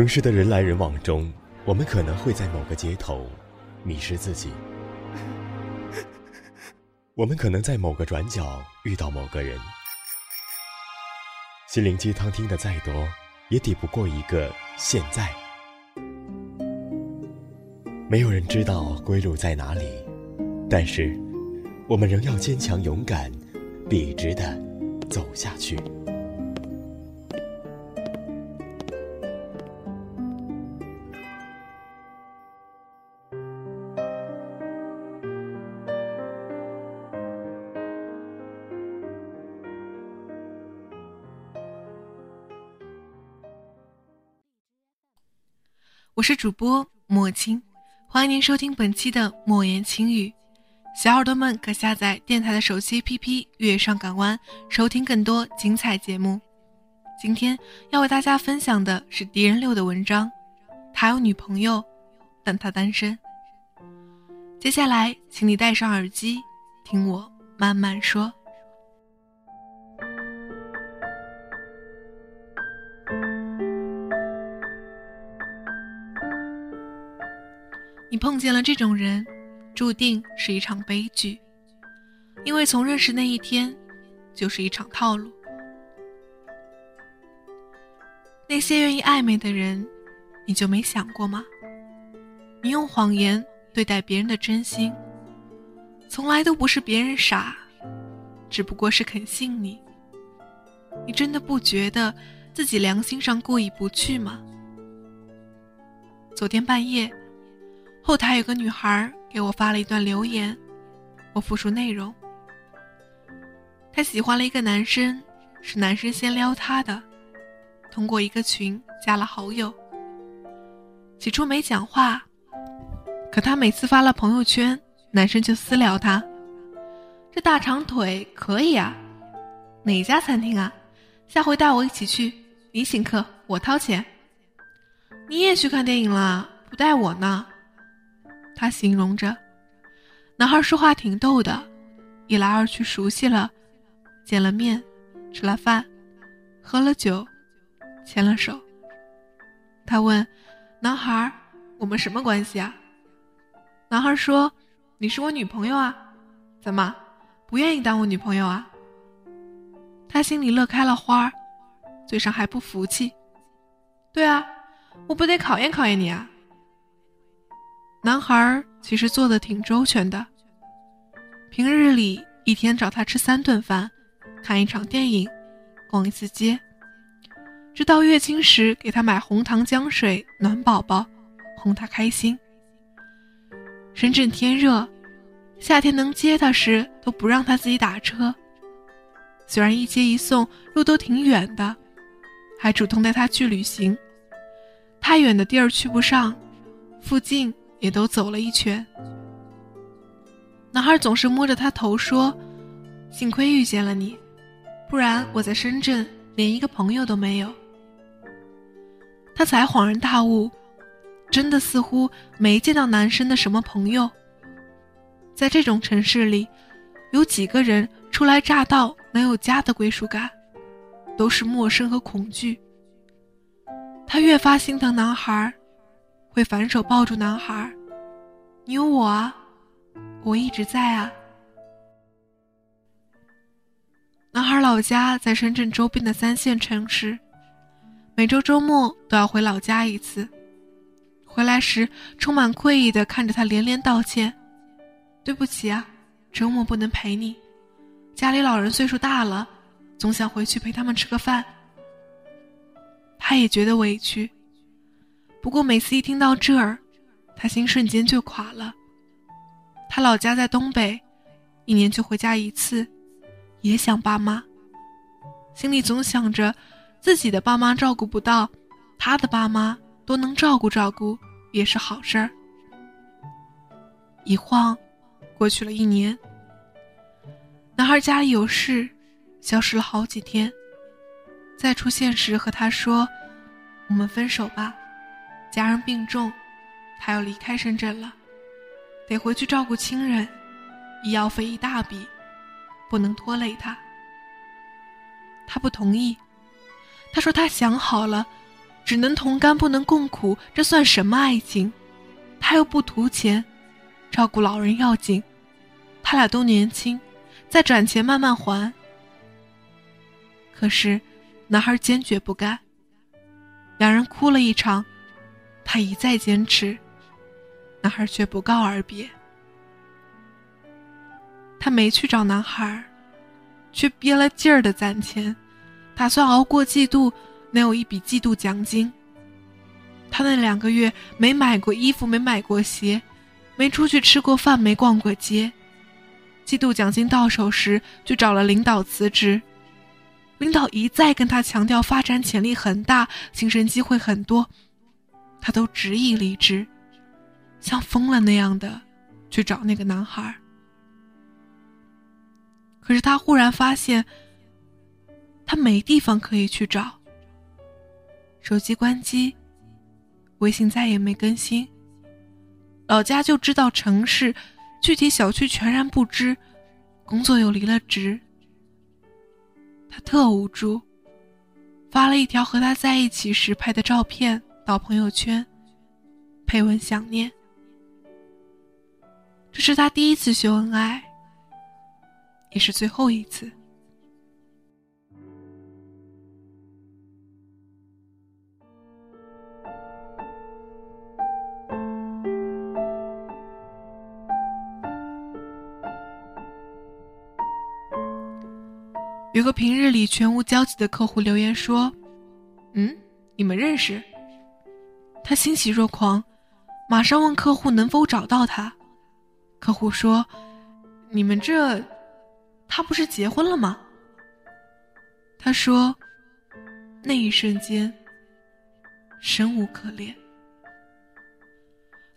城市的人来人往中，我们可能会在某个街头迷失自己；我们可能在某个转角遇到某个人。心灵鸡汤听的再多，也抵不过一个现在。没有人知道归路在哪里，但是我们仍要坚强勇敢，笔直的走下去。我是主播莫青，欢迎您收听本期的莫言轻语。小耳朵们可下载电台的手机 APP“ 月上港湾”，收听更多精彩节目。今天要为大家分享的是狄仁六的文章。他有女朋友，但他单身。接下来，请你戴上耳机，听我慢慢说。碰见了这种人，注定是一场悲剧，因为从认识那一天，就是一场套路。那些愿意暧昧的人，你就没想过吗？你用谎言对待别人的真心，从来都不是别人傻，只不过是肯信你。你真的不觉得自己良心上过意不去吗？昨天半夜。后台有个女孩给我发了一段留言，我复述内容。她喜欢了一个男生，是男生先撩她的，通过一个群加了好友。起初没讲话，可她每次发了朋友圈，男生就私聊她：“这大长腿可以啊，哪家餐厅啊？下回带我一起去，你请客，我掏钱。你也去看电影了，不带我呢？”他形容着，男孩说话挺逗的，一来二去熟悉了，见了面，吃了饭，喝了酒，牵了手。他问男孩：“我们什么关系啊？”男孩说：“你是我女朋友啊，怎么不愿意当我女朋友啊？”他心里乐开了花，嘴上还不服气：“对啊，我不得考验考验你啊！”男孩其实做的挺周全的，平日里一天找他吃三顿饭，看一场电影，逛一次街，直到月经时给他买红糖姜水暖宝宝，哄他开心。深圳天热，夏天能接他时都不让他自己打车，虽然一接一送路都挺远的，还主动带他去旅行，太远的地儿去不上，附近。也都走了一圈。男孩总是摸着他头说：“幸亏遇见了你，不然我在深圳连一个朋友都没有。”他才恍然大悟，真的似乎没见到男生的什么朋友。在这种城市里，有几个人初来乍到能有家的归属感，都是陌生和恐惧。他越发心疼男孩。会反手抱住男孩，你有我啊，我一直在啊。男孩老家在深圳周边的三线城市，每周周末都要回老家一次。回来时充满愧意的看着他，连连道歉：“对不起啊，周末不能陪你，家里老人岁数大了，总想回去陪他们吃个饭。”他也觉得委屈。不过每次一听到这儿，他心瞬间就垮了。他老家在东北，一年就回家一次，也想爸妈，心里总想着自己的爸妈照顾不到，他的爸妈都能照顾照顾，也是好事儿。一晃，过去了一年。男孩家里有事，消失了好几天，再出现时和他说：“我们分手吧。”家人病重，他要离开深圳了，得回去照顾亲人，医药费一大笔，不能拖累他。他不同意，他说他想好了，只能同甘不能共苦，这算什么爱情？他又不图钱，照顾老人要紧。他俩都年轻，再转钱慢慢还。可是，男孩坚决不干。两人哭了一场，他一再坚持，男孩却不告而别。他没去找男孩，却憋了劲儿的攒钱，打算熬过季度，能有一笔季度奖金。他那两个月没买过衣服，没买过鞋，没出去吃过饭，没逛过街。季度奖金到手时，就找了领导辞职。领导一再跟他强调发展潜力很大，晋升机会很多，他都执意离职，像疯了那样的去找那个男孩。可是他忽然发现，他没地方可以去找。手机关机。微信再也没更新，老家就知道城市，具体小区全然不知，工作又离了职，他特无助，发了一条和他在一起时拍的照片到朋友圈，配文想念。这是他第一次秀恩爱，也是最后一次。有个平日里全无交集的客户留言说：“嗯，你们认识？”他欣喜若狂，马上问客户能否找到他。客户说：“你们这，他不是结婚了吗？”他说：“那一瞬间，生无可恋。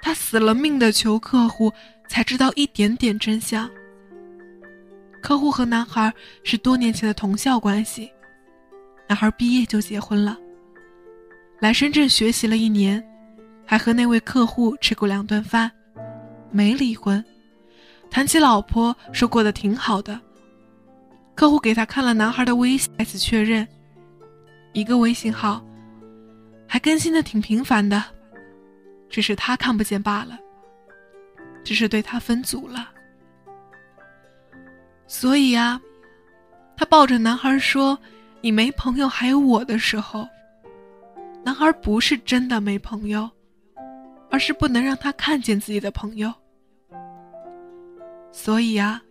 他死了命的求客户，才知道一点点真相。”客户和男孩是多年前的同校关系，男孩毕业就结婚了，来深圳学习了一年，还和那位客户吃过两顿饭，没离婚。谈起老婆，说过得挺好的。客户给他看了男孩的微信，再次确认，一个微信号，还更新的挺频繁的，只是他看不见罢了，只是对他分组了。所以啊，他抱着男孩说：“你没朋友还有我的时候。”男孩不是真的没朋友，而是不能让他看见自己的朋友。所以啊，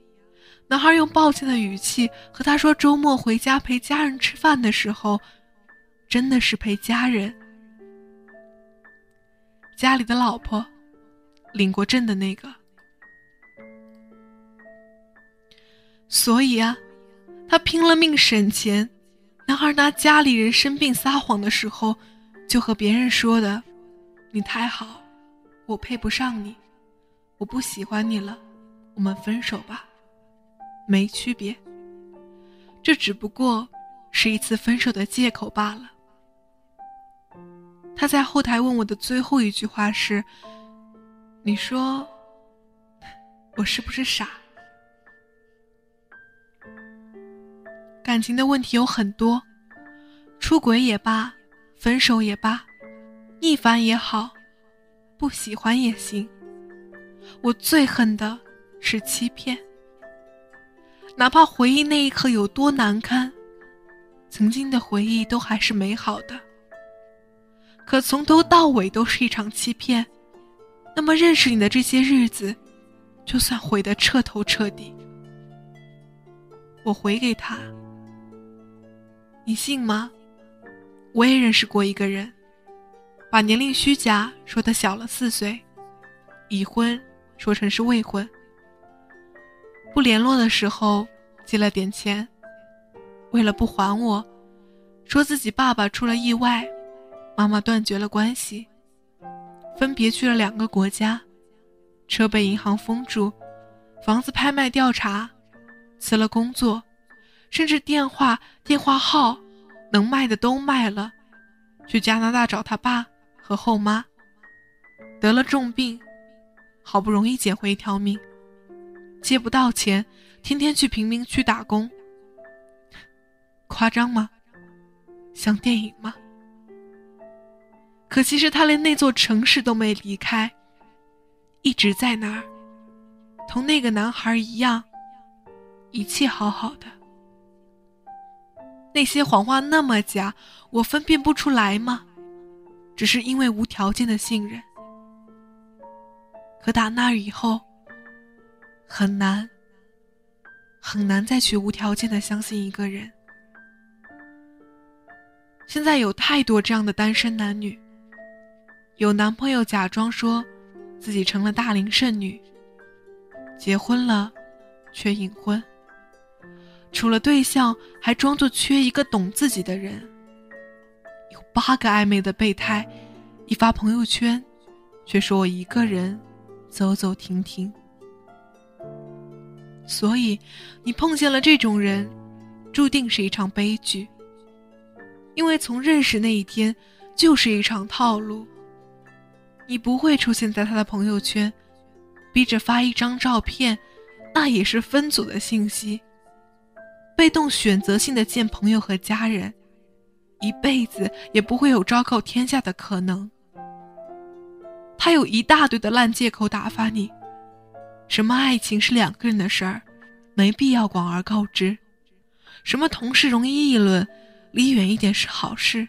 男孩用抱歉的语气和他说：“周末回家陪家人吃饭的时候，真的是陪家人，家里的老婆，领过证的那个。”所以啊，他拼了命省钱。男孩拿家里人生病撒谎的时候，就和别人说的：“你太好，我配不上你，我不喜欢你了，我们分手吧。”没区别，这只不过是一次分手的借口罢了。他在后台问我的最后一句话是：“你说，我是不是傻？”感情的问题有很多，出轨也罢，分手也罢，逆反也好，不喜欢也行。我最恨的是欺骗。哪怕回忆那一刻有多难堪，曾经的回忆都还是美好的。可从头到尾都是一场欺骗，那么认识你的这些日子，就算毁得彻头彻底。我回给他。你信吗？我也认识过一个人，把年龄虚假说他小了四岁，已婚说成是未婚。不联络的时候借了点钱，为了不还我，说自己爸爸出了意外，妈妈断绝了关系，分别去了两个国家，车被银行封住，房子拍卖调查，辞了工作。甚至电话电话号能卖的都卖了，去加拿大找他爸和后妈。得了重病，好不容易捡回一条命，借不到钱，天天去贫民区打工。夸张吗？像电影吗？可其实他连那座城市都没离开，一直在那儿，同那个男孩一样，一切好好的。那些谎话那么假，我分辨不出来吗？只是因为无条件的信任。可打那以后，很难，很难再去无条件的相信一个人。现在有太多这样的单身男女，有男朋友假装说自己成了大龄剩女，结婚了，却隐婚。除了对象，还装作缺一个懂自己的人。有八个暧昧的备胎，一发朋友圈，却说我一个人走走停停。所以，你碰见了这种人，注定是一场悲剧。因为从认识那一天，就是一场套路。你不会出现在他的朋友圈，逼着发一张照片，那也是分组的信息。被动选择性的见朋友和家人，一辈子也不会有昭告天下的可能。他有一大堆的烂借口打发你，什么爱情是两个人的事儿，没必要广而告之；什么同事容易议论，离远一点是好事；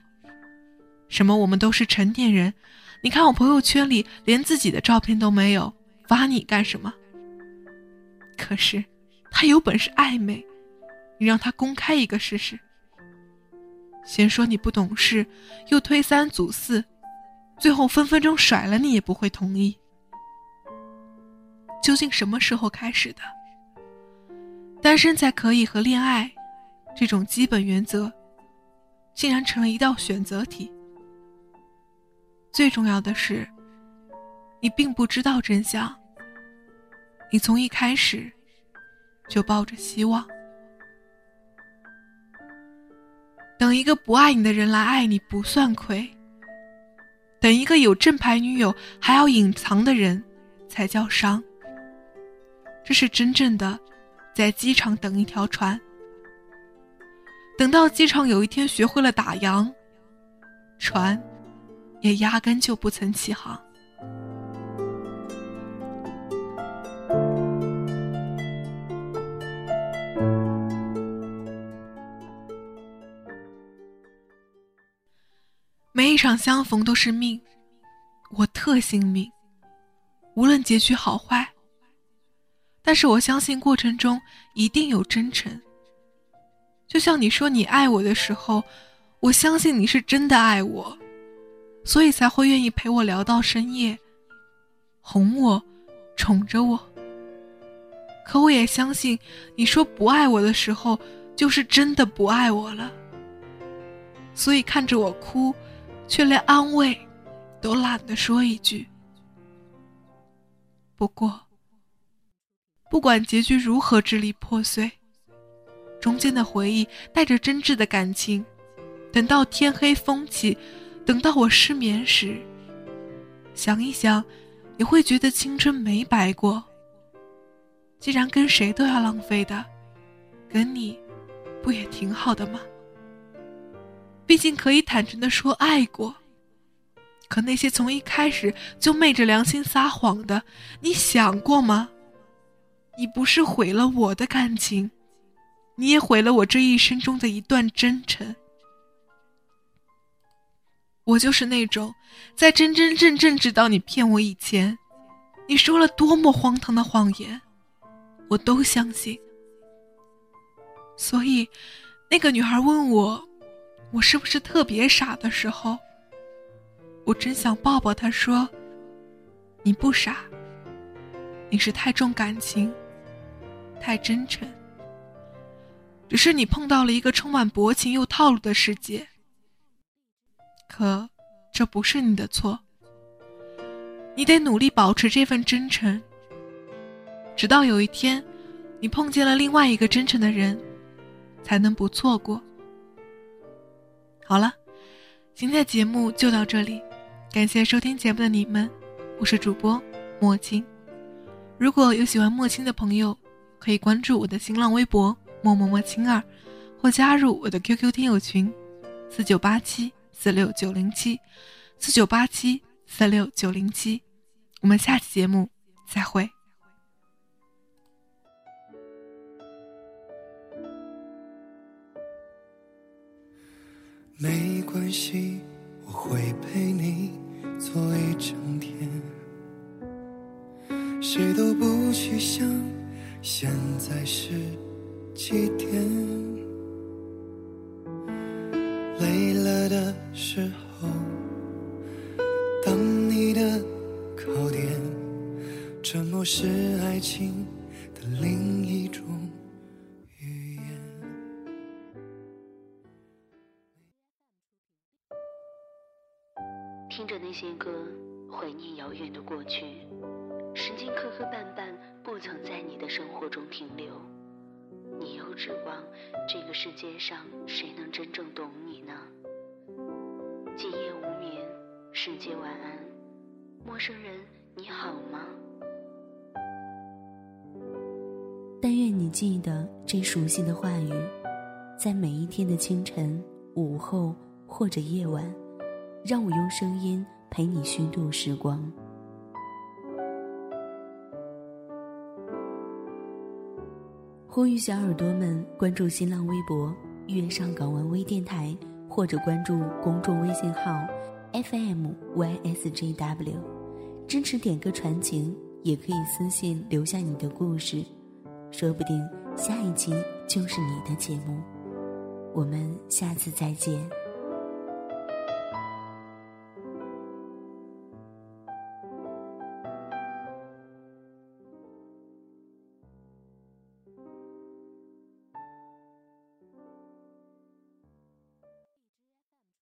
什么我们都是成年人，你看我朋友圈里连自己的照片都没有，发你干什么？可是他有本事暧昧。你让他公开一个试试。先说你不懂事，又推三阻四，最后分分钟甩了你也不会同意。究竟什么时候开始的？单身才可以和恋爱，这种基本原则，竟然成了一道选择题。最重要的是，你并不知道真相。你从一开始，就抱着希望。等一个不爱你的人来爱你不算亏，等一个有正牌女友还要隐藏的人，才叫伤。这是真正的，在机场等一条船，等到机场有一天学会了打烊，船，也压根就不曾起航。每一场相逢都是命，我特信命，无论结局好坏。但是我相信过程中一定有真诚。就像你说你爱我的时候，我相信你是真的爱我，所以才会愿意陪我聊到深夜，哄我，宠着我。可我也相信你说不爱我的时候，就是真的不爱我了。所以看着我哭。却连安慰都懒得说一句。不过，不管结局如何支离破碎，中间的回忆带着真挚的感情，等到天黑风起，等到我失眠时，想一想，也会觉得青春没白过。既然跟谁都要浪费的，跟你，不也挺好的吗？毕竟可以坦诚的说爱过，可那些从一开始就昧着良心撒谎的，你想过吗？你不是毁了我的感情，你也毁了我这一生中的一段真诚。我就是那种，在真真正正知道你骗我以前，你说了多么荒唐的谎言，我都相信。所以，那个女孩问我。我是不是特别傻的时候？我真想抱抱他，说：“你不傻，你是太重感情，太真诚。只是你碰到了一个充满薄情又套路的世界。可这不是你的错，你得努力保持这份真诚，直到有一天，你碰见了另外一个真诚的人，才能不错过。”好了，今天的节目就到这里，感谢收听节目的你们，我是主播莫青。如果有喜欢莫青的朋友，可以关注我的新浪微博莫默默青二，或加入我的 QQ 听友群四九八七四六九零七，四九八七四六九零七。我们下期节目再会。没关系，我会陪你坐一整天。谁都不去想现在是几点。累了的时候，当你的靠垫，沉默是爱情的另世界上谁能真正懂你呢？今夜无眠，世界晚安，陌生人你好吗？但愿你记得这熟悉的话语，在每一天的清晨、午后或者夜晚。让我用声音陪你虚度时光。呼吁小耳朵们关注新浪微博“月上港湾微电台”，或者关注公众微信号 “FMYSJW”，支持点歌传情，也可以私信留下你的故事，说不定下一期就是你的节目。我们下次再见。